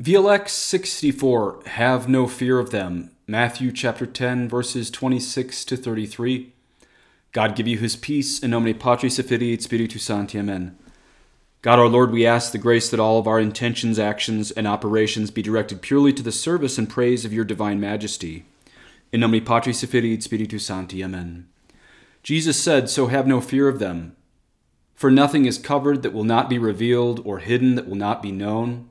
VLX 64 Have no fear of them. Matthew chapter 10 verses 26 to 33. God give you his peace in nomine Patris et Filii et Spiritus Sancti. Amen. God our Lord, we ask the grace that all of our intentions, actions, and operations be directed purely to the service and praise of your divine majesty. In nomine Patris et Filii et Spiritus Sancti. Amen. Jesus said, So have no fear of them. For nothing is covered that will not be revealed, or hidden that will not be known.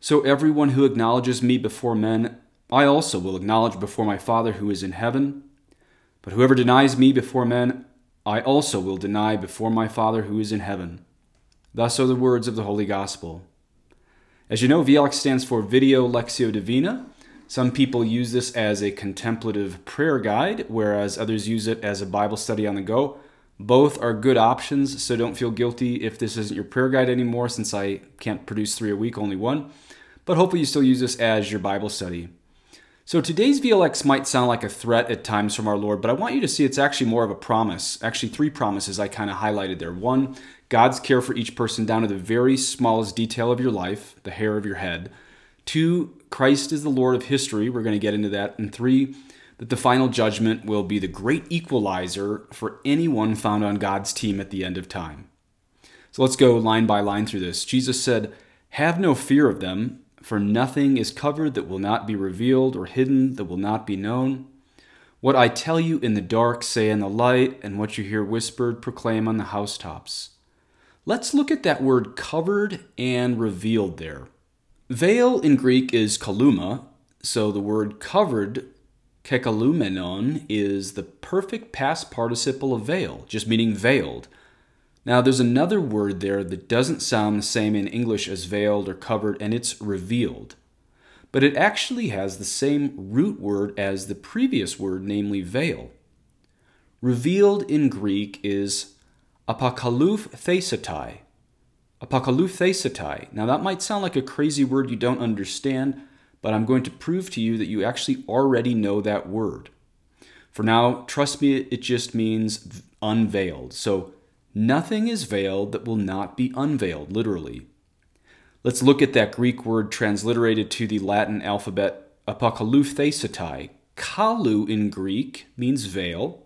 So everyone who acknowledges me before men, I also will acknowledge before my Father who is in heaven. But whoever denies me before men, I also will deny before my Father who is in heaven. Thus are the words of the Holy Gospel. As you know, VLX stands for Video Lectio Divina. Some people use this as a contemplative prayer guide, whereas others use it as a Bible study on the go. Both are good options, so don't feel guilty if this isn't your prayer guide anymore, since I can't produce three a week, only one but hopefully you still use this as your Bible study. So today's VLX might sound like a threat at times from our Lord, but I want you to see it's actually more of a promise. Actually, three promises I kind of highlighted there. One, God's care for each person down to the very smallest detail of your life, the hair of your head. Two, Christ is the Lord of history. We're going to get into that. And three, that the final judgment will be the great equalizer for anyone found on God's team at the end of time. So let's go line by line through this. Jesus said, Have no fear of them for nothing is covered that will not be revealed, or hidden that will not be known. What I tell you in the dark, say in the light, and what you hear whispered, proclaim on the housetops. Let's look at that word covered and revealed there. Veil in Greek is kaluma, so the word covered, kekalumenon, is the perfect past participle of veil, just meaning veiled. Now, there's another word there that doesn't sound the same in English as veiled or covered, and it's revealed. But it actually has the same root word as the previous word, namely veil. Revealed in Greek is. Apokaluf thesatai. Now, that might sound like a crazy word you don't understand, but I'm going to prove to you that you actually already know that word. For now, trust me, it just means unveiled. So, Nothing is veiled that will not be unveiled, literally. Let's look at that Greek word transliterated to the Latin alphabet, apokaluthesetai. Kalu in Greek means veil.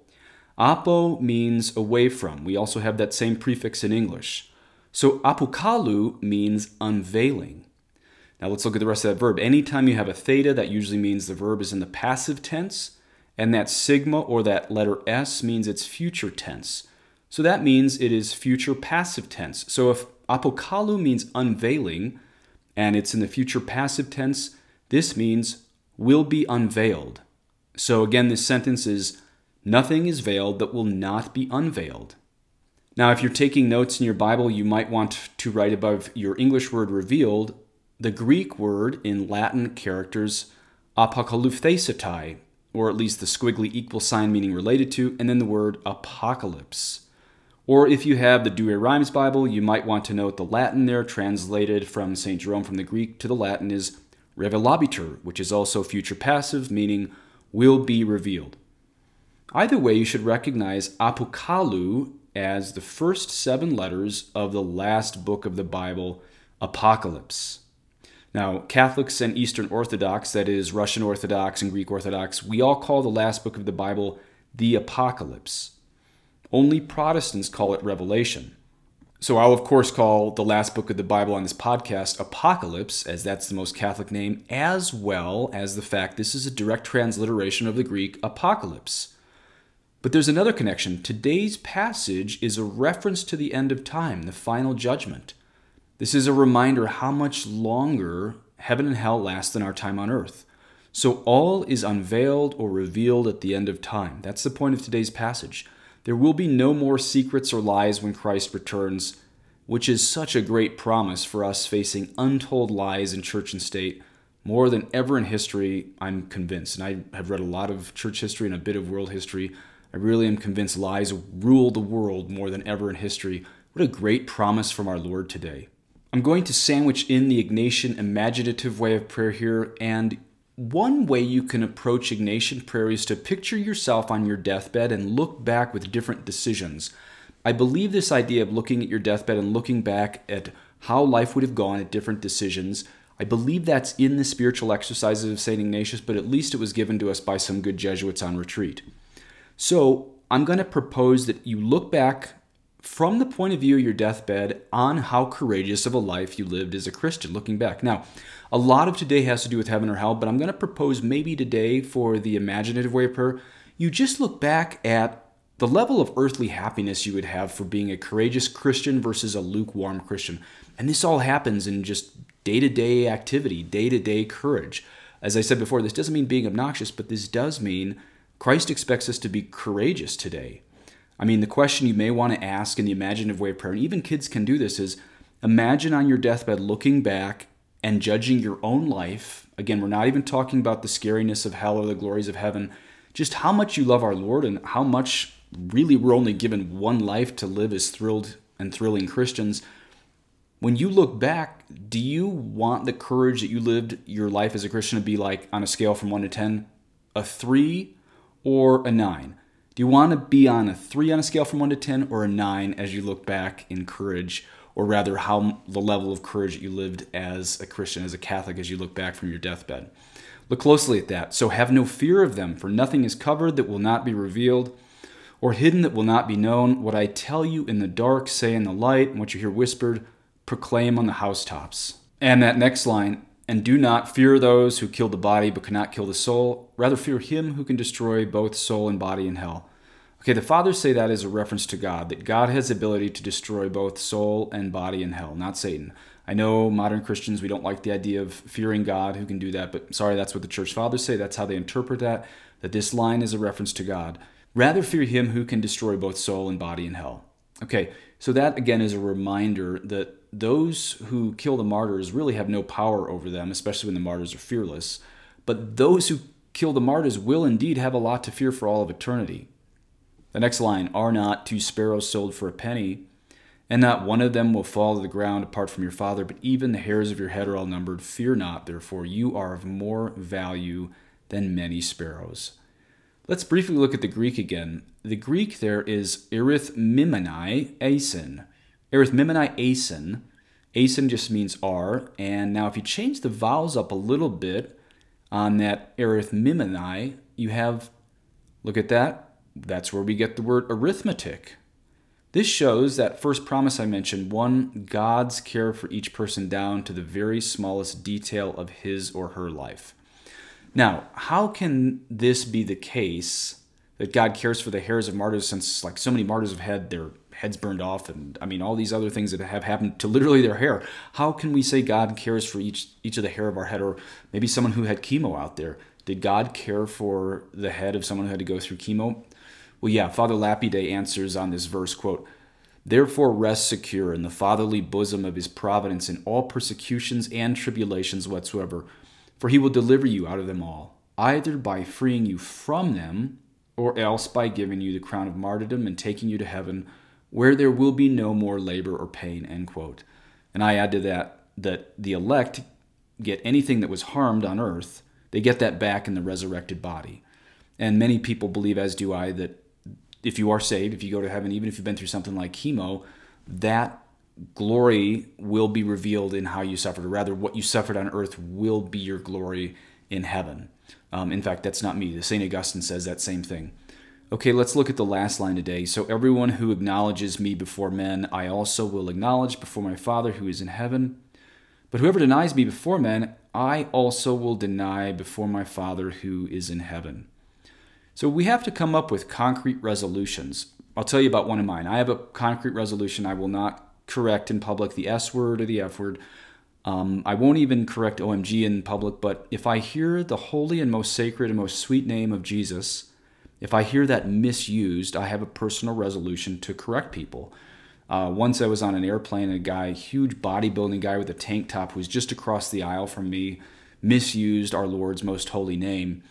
Apo means away from. We also have that same prefix in English. So apokalu means unveiling. Now let's look at the rest of that verb. Anytime you have a theta, that usually means the verb is in the passive tense, and that sigma or that letter S means it's future tense. So that means it is future passive tense. So if apokalu means unveiling and it's in the future passive tense, this means will be unveiled. So again, this sentence is nothing is veiled that will not be unveiled. Now, if you're taking notes in your Bible, you might want to write above your English word revealed the Greek word in Latin characters apokaluphthesetai, or at least the squiggly equal sign meaning related to, and then the word apocalypse. Or if you have the Douay Rheims Bible, you might want to note the Latin there, translated from St. Jerome from the Greek to the Latin, is revelabitur, which is also future passive, meaning will be revealed. Either way, you should recognize apokalu as the first seven letters of the last book of the Bible, Apocalypse. Now, Catholics and Eastern Orthodox, that is, Russian Orthodox and Greek Orthodox, we all call the last book of the Bible the Apocalypse. Only Protestants call it Revelation. So I'll, of course, call the last book of the Bible on this podcast Apocalypse, as that's the most Catholic name, as well as the fact this is a direct transliteration of the Greek apocalypse. But there's another connection. Today's passage is a reference to the end of time, the final judgment. This is a reminder how much longer heaven and hell last than our time on earth. So all is unveiled or revealed at the end of time. That's the point of today's passage. There will be no more secrets or lies when Christ returns, which is such a great promise for us facing untold lies in church and state, More than ever in history, I'm convinced, and I have read a lot of church history and a bit of world history. I really am convinced lies rule the world more than ever in history. What a great promise from our Lord today. I'm going to sandwich in the Ignatian imaginative way of prayer here, and one way you can approach Ignatian prayer is to picture yourself on your deathbed and look back with different decisions. I believe this idea of looking at your deathbed and looking back at how life would have gone at different decisions. I believe that's in the spiritual exercises of St. Ignatius, but at least it was given to us by some good Jesuits on retreat. So I'm going to propose that you look back from the point of view of your deathbed on how courageous of a life you lived as a Christian, looking back. Now, a lot of today has to do with heaven or hell, but I'm going to propose maybe today for the imaginative way of prayer, you just look back at the level of earthly happiness you would have for being a courageous Christian versus a lukewarm Christian. And this all happens in just day to day activity, day to day courage. As I said before, this doesn't mean being obnoxious, but this does mean Christ expects us to be courageous today. I mean, the question you may want to ask in the imaginative way of prayer, and even kids can do this, is imagine on your deathbed looking back and judging your own life. Again, we're not even talking about the scariness of hell or the glories of heaven, just how much you love our Lord and how much really we're only given one life to live as thrilled and thrilling Christians. When you look back, do you want the courage that you lived your life as a Christian to be like on a scale from 1 to 10, a 3 or a 9? Do you want to be on a 3 on a scale from 1 to 10 or a 9 as you look back in courage? Or rather, how the level of courage that you lived as a Christian, as a Catholic, as you look back from your deathbed? Look closely at that. So have no fear of them, for nothing is covered that will not be revealed or hidden that will not be known. What I tell you in the dark, say in the light, and what you hear whispered, proclaim on the housetops. And that next line, and do not fear those who kill the body but cannot kill the soul. Rather, fear him who can destroy both soul and body in hell. Okay, the fathers say that as a reference to God, that God has ability to destroy both soul and body in hell, not Satan. I know modern Christians, we don't like the idea of fearing God who can do that, but sorry, that's what the church fathers say. That's how they interpret that, that this line is a reference to God. Rather fear him who can destroy both soul and body in hell. Okay, so that again is a reminder that those who kill the martyrs really have no power over them, especially when the martyrs are fearless. But those who kill the martyrs will indeed have a lot to fear for all of eternity. The next line Are not two sparrows sold for a penny? And not one of them will fall to the ground apart from your Father, but even the hairs of your head are all numbered. Fear not, therefore, you are of more value than many sparrows. Let's briefly look at the Greek again. The Greek there is arithmimenai asin. Arithmimenai asin. Asin just means are. And now if you change the vowels up a little bit on that arithmimenai, you have, look at that, that's where we get the word arithmetic. This shows that first promise I mentioned one, God's care for each person down to the very smallest detail of his or her life. Now, how can this be the case that God cares for the hairs of martyrs since like so many martyrs have had their heads burned off and I mean all these other things that have happened to literally their hair. How can we say God cares for each each of the hair of our head or maybe someone who had chemo out there? Did God care for the head of someone who had to go through chemo? Well, yeah, Father Lapide answers on this verse, quote, Therefore rest secure in the fatherly bosom of his providence in all persecutions and tribulations whatsoever, for he will deliver you out of them all, either by freeing you from them, or else by giving you the crown of martyrdom and taking you to heaven, where there will be no more labor or pain. End quote. And I add to that that the elect get anything that was harmed on earth, they get that back in the resurrected body. And many people believe, as do I, that if you are saved, if you go to heaven, even if you've been through something like chemo, that glory will be revealed in how you suffered, or rather, what you suffered on earth will be your glory in heaven. Um, in fact, that's not me. St. Augustine says that same thing. Okay, let's look at the last line today. So, everyone who acknowledges me before men, I also will acknowledge before my Father who is in heaven. But whoever denies me before men, I also will deny before my Father who is in heaven. So, we have to come up with concrete resolutions. I'll tell you about one of mine. I have a concrete resolution. I will not correct in public the S word or the F word. Um, I won't even correct OMG in public, but if I hear the holy and most sacred and most sweet name of Jesus, if I hear that misused, I have a personal resolution to correct people. Uh, once I was on an airplane, a guy, huge bodybuilding guy with a tank top, who was just across the aisle from me, misused our Lord's most holy name.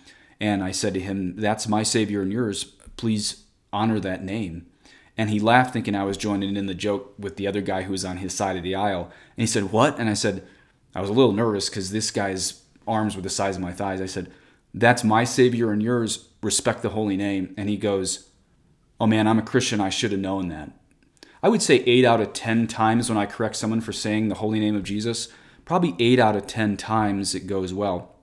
And I said to him, That's my Savior and yours. Please honor that name. And he laughed, thinking I was joining in the joke with the other guy who was on his side of the aisle. And he said, What? And I said, I was a little nervous because this guy's arms were the size of my thighs. I said, That's my Savior and yours. Respect the holy name. And he goes, Oh man, I'm a Christian. I should have known that. I would say eight out of 10 times when I correct someone for saying the holy name of Jesus, probably eight out of 10 times it goes well.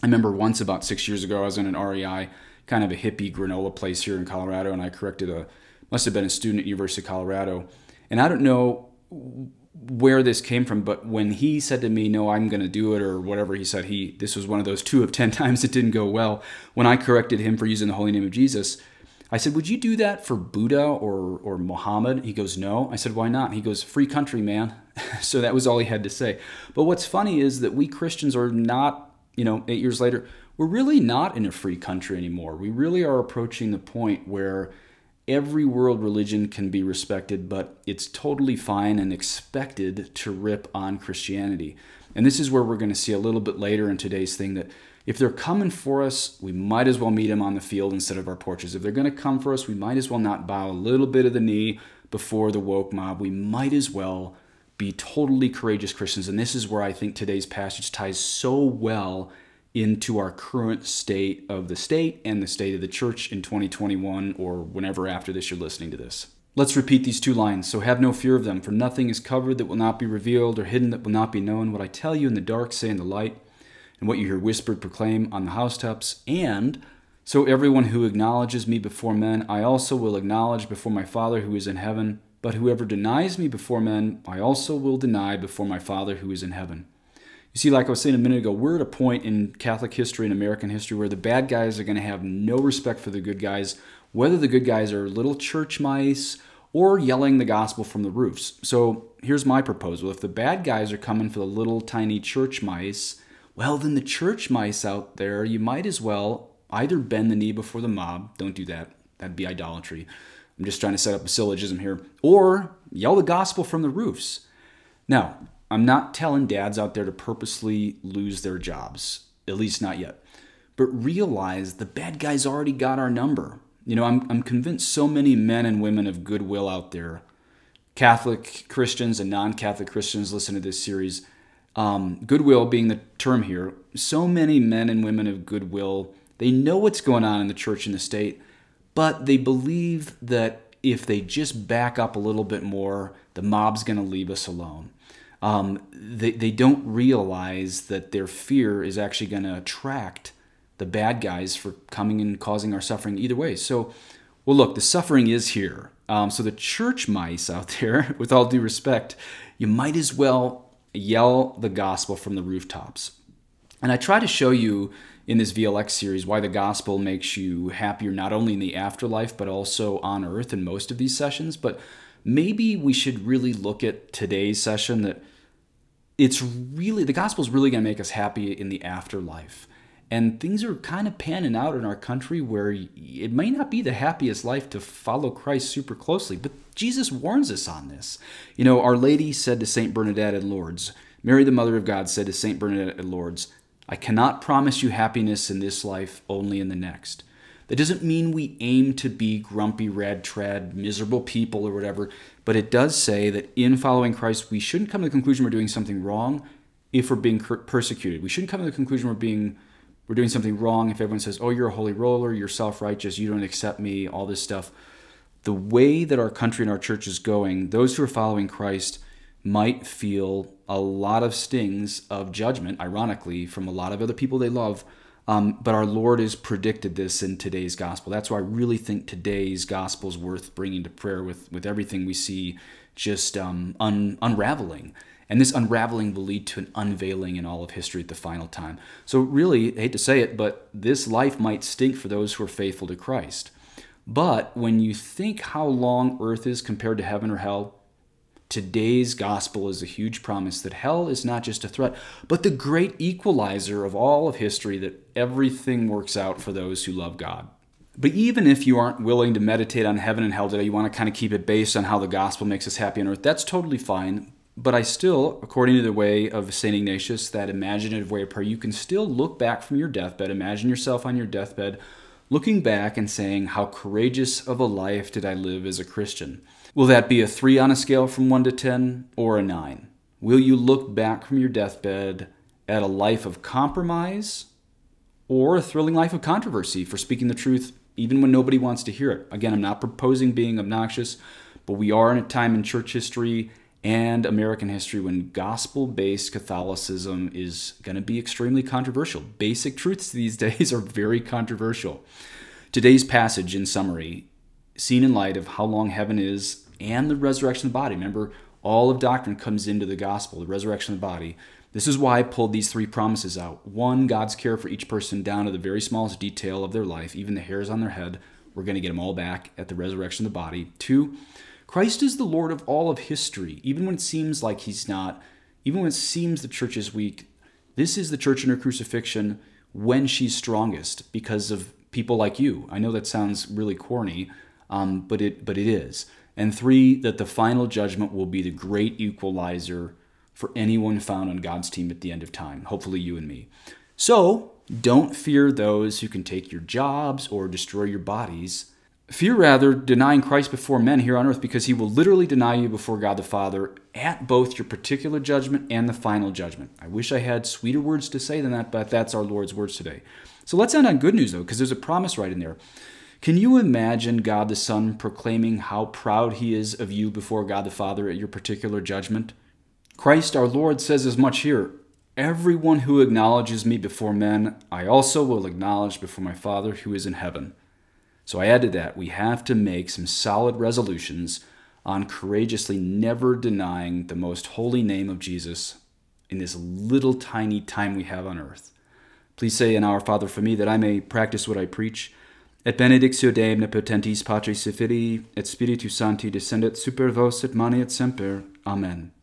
I remember once about six years ago, I was in an REI, kind of a hippie granola place here in Colorado, and I corrected a, must have been a student at University of Colorado. And I don't know where this came from, but when he said to me, "No, I'm going to do it," or whatever he said, he this was one of those two of ten times it didn't go well. When I corrected him for using the holy name of Jesus, I said, Would you do that for Buddha or, or Muhammad? He goes, No. I said, Why not? He goes, Free country, man. so that was all he had to say. But what's funny is that we Christians are not, you know, eight years later, we're really not in a free country anymore. We really are approaching the point where every world religion can be respected, but it's totally fine and expected to rip on Christianity. And this is where we're going to see a little bit later in today's thing that if they're coming for us, we might as well meet them on the field instead of our porches. If they're going to come for us, we might as well not bow a little bit of the knee before the woke mob. We might as well be totally courageous Christians. And this is where I think today's passage ties so well into our current state of the state and the state of the church in 2021 or whenever after this you're listening to this. Let's repeat these two lines. So have no fear of them, for nothing is covered that will not be revealed, or hidden that will not be known. What I tell you in the dark, say in the light and what you hear whispered proclaim on the housetops. And so everyone who acknowledges me before men, I also will acknowledge before my Father who is in heaven. But whoever denies me before men, I also will deny before my Father who is in heaven. You see, like I was saying a minute ago, we're at a point in Catholic history and American history where the bad guys are going to have no respect for the good guys, whether the good guys are little church mice or yelling the gospel from the roofs. So here's my proposal if the bad guys are coming for the little tiny church mice, well, then the church mice out there, you might as well either bend the knee before the mob. Don't do that. That'd be idolatry. I'm just trying to set up a syllogism here. Or yell the gospel from the roofs. Now, I'm not telling dads out there to purposely lose their jobs, at least not yet. But realize the bad guys already got our number. You know, I'm, I'm convinced so many men and women of goodwill out there, Catholic Christians and non Catholic Christians, listen to this series um, goodwill being the term here, so many men and women of goodwill, they know what's going on in the church and the state, but they believe that if they just back up a little bit more, the mob's going to leave us alone. Um, they, they don't realize that their fear is actually going to attract the bad guys for coming and causing our suffering either way. So, well, look, the suffering is here. Um, so, the church mice out there, with all due respect, you might as well yell the gospel from the rooftops. And I try to show you in this VLX series why the gospel makes you happier not only in the afterlife but also on earth in most of these sessions. But maybe we should really look at today's session that it's really the gospel is really going to make us happy in the afterlife. And things are kind of panning out in our country where it may not be the happiest life to follow Christ super closely, but Jesus warns us on this. You know, Our Lady said to St. Bernadette at Lourdes, Mary, the Mother of God, said to St. Bernadette at Lourdes, I cannot promise you happiness in this life, only in the next. That doesn't mean we aim to be grumpy, red tread, miserable people or whatever, but it does say that in following Christ, we shouldn't come to the conclusion we're doing something wrong if we're being persecuted. We shouldn't come to the conclusion we're being we're doing something wrong if everyone says, "Oh, you're a holy roller, you're self-righteous, you don't accept me," all this stuff. The way that our country and our church is going, those who are following Christ might feel a lot of stings of judgment, ironically, from a lot of other people they love. Um, but our Lord has predicted this in today's gospel. That's why I really think today's gospel is worth bringing to prayer with, with everything we see just um, un- unraveling. And this unraveling will lead to an unveiling in all of history at the final time. So, really, I hate to say it, but this life might stink for those who are faithful to Christ. But when you think how long earth is compared to heaven or hell, today's gospel is a huge promise that hell is not just a threat, but the great equalizer of all of history, that everything works out for those who love God. But even if you aren't willing to meditate on heaven and hell today, you want to kind of keep it based on how the gospel makes us happy on earth, that's totally fine. But I still, according to the way of St. Ignatius, that imaginative way of prayer, you can still look back from your deathbed, imagine yourself on your deathbed, looking back and saying, How courageous of a life did I live as a Christian? Will that be a three on a scale from one to 10 or a nine? Will you look back from your deathbed at a life of compromise or a thrilling life of controversy for speaking the truth even when nobody wants to hear it? Again, I'm not proposing being obnoxious, but we are in a time in church history and American history when gospel based Catholicism is going to be extremely controversial. Basic truths these days are very controversial. Today's passage, in summary, seen in light of how long heaven is and the resurrection of the body. Remember, all of doctrine comes into the gospel, the resurrection of the body. This is why I pulled these three promises out. One, God's care for each person down to the very smallest detail of their life, even the hairs on their head. We're going to get them all back at the resurrection of the body. Two, Christ is the Lord of all of history, even when it seems like he's not, even when it seems the church is weak. This is the church in her crucifixion when she's strongest because of people like you. I know that sounds really corny, um, but it but it is. And three, that the final judgment will be the great equalizer for anyone found on God's team at the end of time. Hopefully, you and me. So don't fear those who can take your jobs or destroy your bodies Fear rather denying Christ before men here on earth because he will literally deny you before God the Father at both your particular judgment and the final judgment. I wish I had sweeter words to say than that, but that's our Lord's words today. So let's end on good news though, because there's a promise right in there. Can you imagine God the Son proclaiming how proud he is of you before God the Father at your particular judgment? Christ our Lord says as much here Everyone who acknowledges me before men, I also will acknowledge before my Father who is in heaven. So I add to that we have to make some solid resolutions on courageously never denying the most holy name of Jesus in this little tiny time we have on earth. Please say in Our Father for me that I may practice what I preach. Et benedictio Deum omnipotentis Patris et Filii et Spiritus Sancti descendet super vos et maniat semper. Amen.